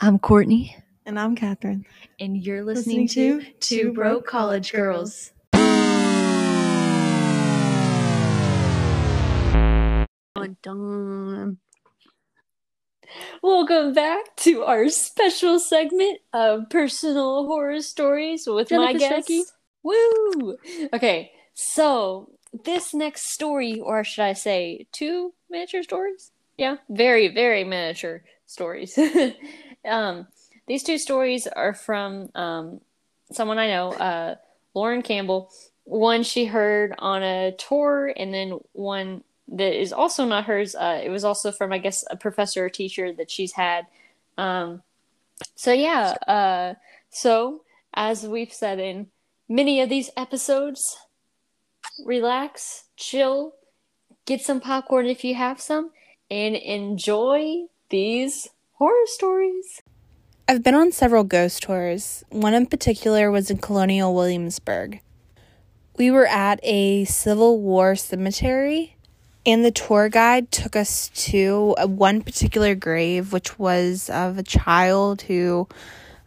I'm Courtney. And I'm Catherine. And you're listening, listening to Two Broke College Girls. Dun, dun. Welcome back to our special segment of personal horror stories with Jennifer my guests. Woo! Okay, so this next story, or should I say, two miniature stories? Yeah, very, very miniature stories. um, these two stories are from um, someone I know, uh, Lauren Campbell. One she heard on a tour, and then one that is also not hers. Uh, it was also from, I guess, a professor or teacher that she's had. Um, so yeah, uh, so as we've said in many of these episodes, relax, chill, get some popcorn if you have some, and enjoy these horror stories. I've been on several ghost tours. One in particular was in Colonial Williamsburg. We were at a Civil War cemetery, and the tour guide took us to a, one particular grave, which was of a child who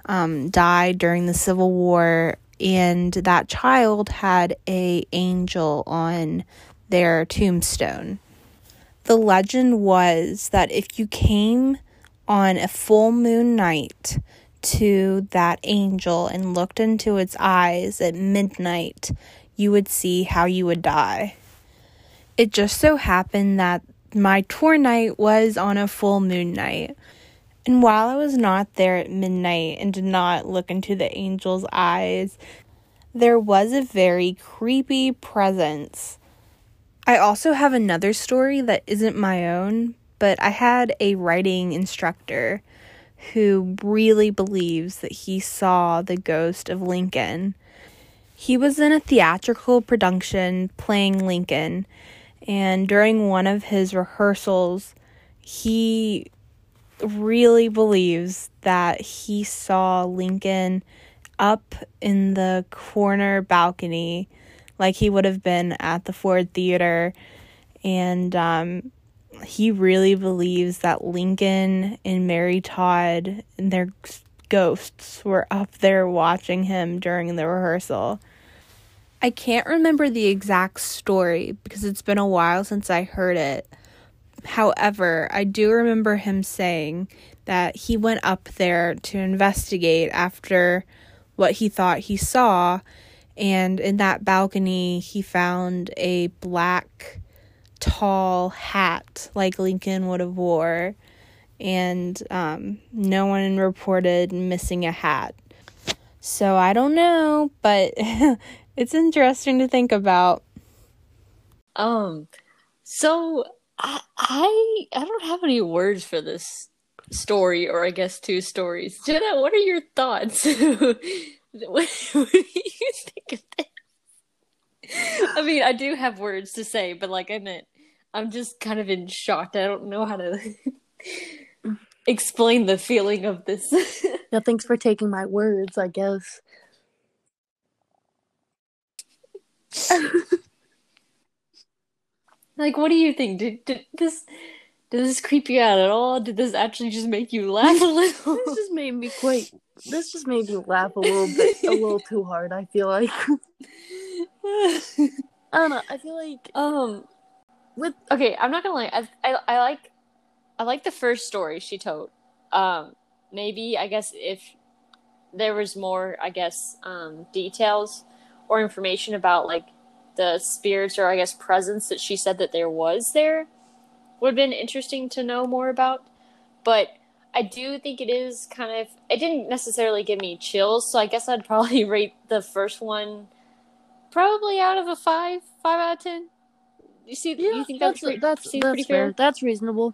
um, died during the Civil War, and that child had a angel on their tombstone. The legend was that if you came on a full moon night to that angel and looked into its eyes at midnight, you would see how you would die. It just so happened that my tour night was on a full moon night. And while I was not there at midnight and did not look into the angel's eyes, there was a very creepy presence I also have another story that isn't my own, but I had a writing instructor who really believes that he saw the ghost of Lincoln. He was in a theatrical production playing Lincoln, and during one of his rehearsals, he really believes that he saw Lincoln up in the corner balcony like he would have been at the Ford Theater. And um, he really believes that Lincoln and Mary Todd and their ghosts were up there watching him during the rehearsal. I can't remember the exact story because it's been a while since I heard it. However, I do remember him saying that he went up there to investigate after what he thought he saw and in that balcony he found a black tall hat like Lincoln would have wore and um, no one reported missing a hat. So I don't know, but it's interesting to think about. Um so I, I I don't have any words for this story or I guess two stories. Jenna, what are your thoughts? What, what do you think of this? I mean, I do have words to say, but like I meant, I'm just kind of in shock. I don't know how to explain the feeling of this. yeah, thanks for taking my words, I guess. like, what do you think? Did, did this did this creep you out at all? Did this actually just make you laugh a little? this just made me quite this just made me laugh a little bit, a little too hard. I feel like. I don't know. I feel like um, with okay, I'm not gonna lie. I, I I like I like the first story she told. Um, maybe I guess if there was more, I guess, um, details or information about like the spirits or I guess presence that she said that there was there would have been interesting to know more about. But I do think it is kind of. It didn't necessarily give me chills, so I guess I'd probably rate the first one probably out of a five, five out of ten. You see, yeah, you think that's that's, that's, that's pretty fair? fair? That's reasonable.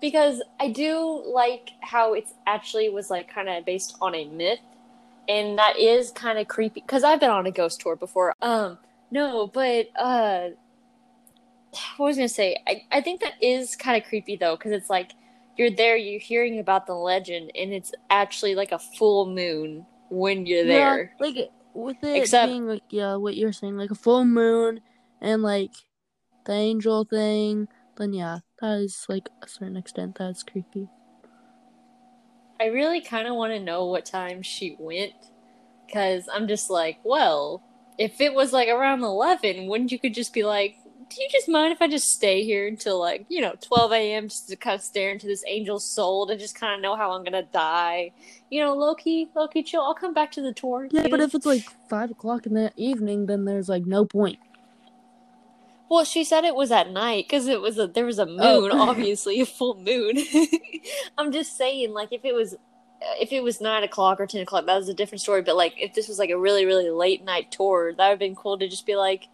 Because I do like how it's actually was like kind of based on a myth, and that is kind of creepy. Because I've been on a ghost tour before. Um, no, but uh, what was I gonna say? I I think that is kind of creepy though, because it's like you're there, you're hearing about the legend, and it's actually like a full moon when you're there. Yeah, like with it Except, being like yeah, what you're saying, like a full moon and like the angel thing, then yeah, that is like a certain extent that's creepy. I really kind of want to know what time she went because I'm just like, well, if it was like around 11, wouldn't you could just be like, do you just mind if I just stay here until like, you know, 12 a.m. just to kind of stare into this angel's soul to just kind of know how I'm going to die? You know, Loki, Loki, low chill. I'll come back to the tour. Yeah, but if it's like five o'clock in the evening, then there's like no point. Well, she said it was at night because it was a there was a moon, Oh. obviously a full moon. I'm just saying, like if it was if it was nine o'clock or ten o'clock, that was a different story. But like if this was like a really really late night tour, that would have been cool to just be like,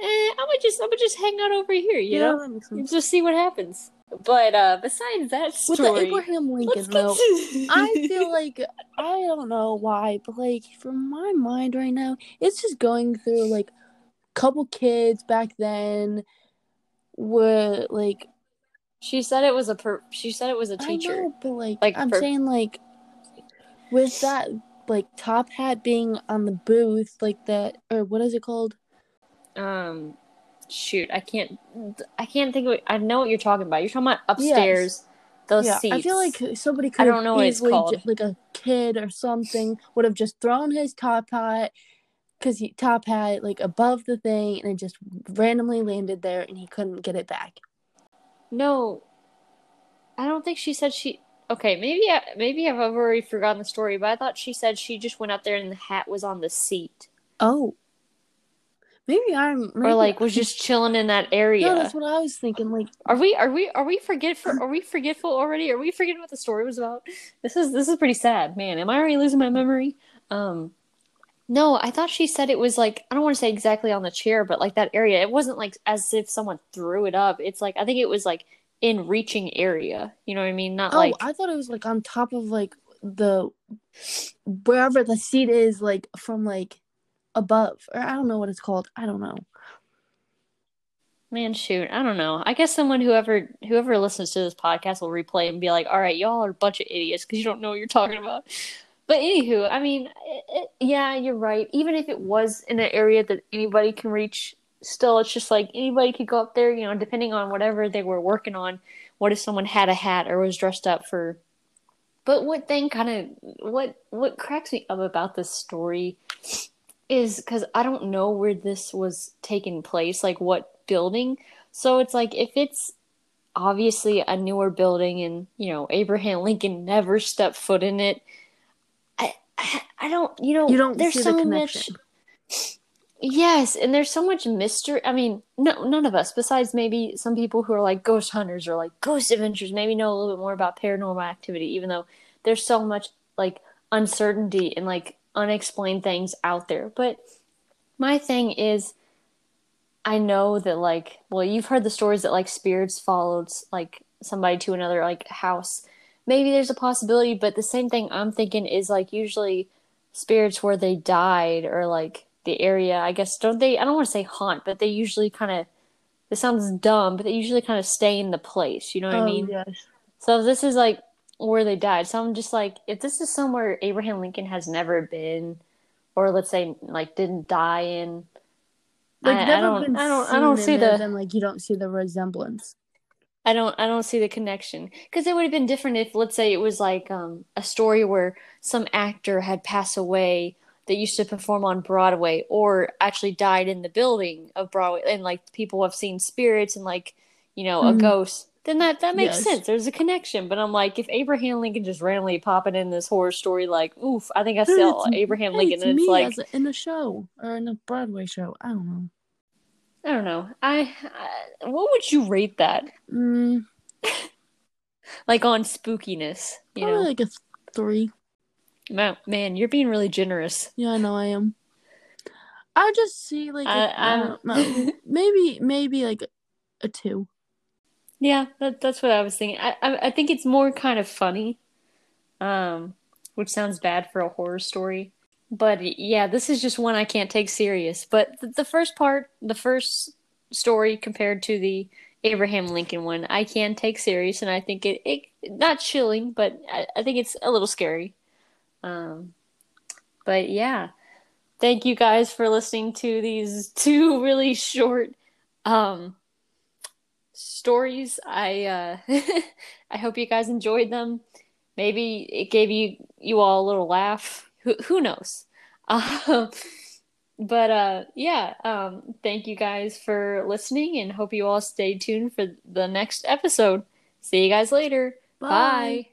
eh, I'm gonna just I'm gonna just hang out over here, you yeah, know, that makes sense. just see what happens. But uh besides that With story, the Abraham Lincoln though, to- I feel like I don't know why, but like from my mind right now, it's just going through like couple kids back then were like she said it was a per- she said it was a teacher. know, but like, Like, I'm for- saying like with that like top hat being on the booth, like that or what is it called? um shoot i can't i can't think of it. i know what you're talking about you're talking about upstairs those yeah, seats I feel like somebody could I don't know what it's called. like a kid or something would have just thrown his top hat because he top hat like above the thing and it just randomly landed there and he couldn't get it back. no. I don't think she said she okay maybe I, maybe i've already forgotten the story but i thought she said she just went up there and the hat was on the seat. Oh, maybe I'm maybe or like was just chilling in that area. No, that's what I was thinking. Like, are we are we are we forgetful are we forgetful already? Are we forgetting what the story was about? This is this is pretty sad man. Am i already losing my memory? Um no i thought she said it was like i don't want to say exactly on the chair but like that area. It wasn't like as if someone threw it up. It's like i think it was like in reaching area. You know what i mean? Not oh, like I thought it was like on top of like the wherever the seat is, like from like above, or I don't know what it's called. I don't know. man shoot. I don't know. I guess someone whoever whoever listens to this podcast will replay and be like all right y'all are a bunch of idiots because you don't know what you're talking about But anywho, I mean, it, it, yeah, you're right. Even if it was in an area that anybody can reach, still, it's just like anybody could go up there. You know, depending on whatever they were working on. What if someone had a hat or was dressed up for? But what thing kind of what what cracks me up about this story is because I don't know where this was taking place, like what building. So it's like if it's obviously a newer building and you know Abraham Lincoln never stepped foot in it. I I, don't you know You don't there's see the so much connection. Yes, and there's so much mystery. I mean, no, none of us, besides maybe some people who are like ghost hunters or like ghost adventures, maybe know a little bit more about paranormal activity, even though there's so much like uncertainty and like unexplained things out there. But my thing is, I know that like, well, you've heard the stories that like spirits followed like somebody to another like house. Maybe there's a possibility, but the same thing I'm thinking is like usually spirits where they died or like the area i guess don't they i don't want to say haunt but they usually kind of this sounds dumb but they usually kind of stay in the place you know what i Oh, mean yes. so this is like where they died so i'm just like if this is somewhere abraham lincoln has never been or let's say like didn't die in Like, I, I never don't been i don't i don't see the Then like you don't see the resemblance. I don't I don't see the connection because it would have been different if let's say it was like um, a story where some actor had passed away that used to perform on Broadway or actually died in the building of Broadway and like people have seen spirits and like you know a Mhm. ghost then that that makes Yes. sense there's a connection but I'm like if Abraham Lincoln just randomly popping in this horror story like oof I think I saw Abraham Lincoln it's and it's me like as a, in a show or in a Broadway show. I don't know. I don't know I, I what would you rate that Mm, like on spookiness you probably know like a th- three. man, man you're being really generous Yeah, I know I am. I just see like I- I don't know. maybe maybe like a two. Yeah, that, that's what I was thinking. I, I I think it's more kind of funny, um, which sounds bad for a horror story. But yeah, this is just one I can't take serious. But the, the first part, the first story compared to the Abraham Lincoln one, I can take serious, and I think it, it not chilling, but I, I think it's a little scary. Um, but yeah, thank you guys for listening to these two really short, um, stories. I uh, I hope you guys enjoyed them. maybe it gave you you all a little laugh. Who who knows? Um, but uh, yeah, um, thank you guys for listening, and hope you all stay tuned for the next episode. See you guys later. Bye. Bye.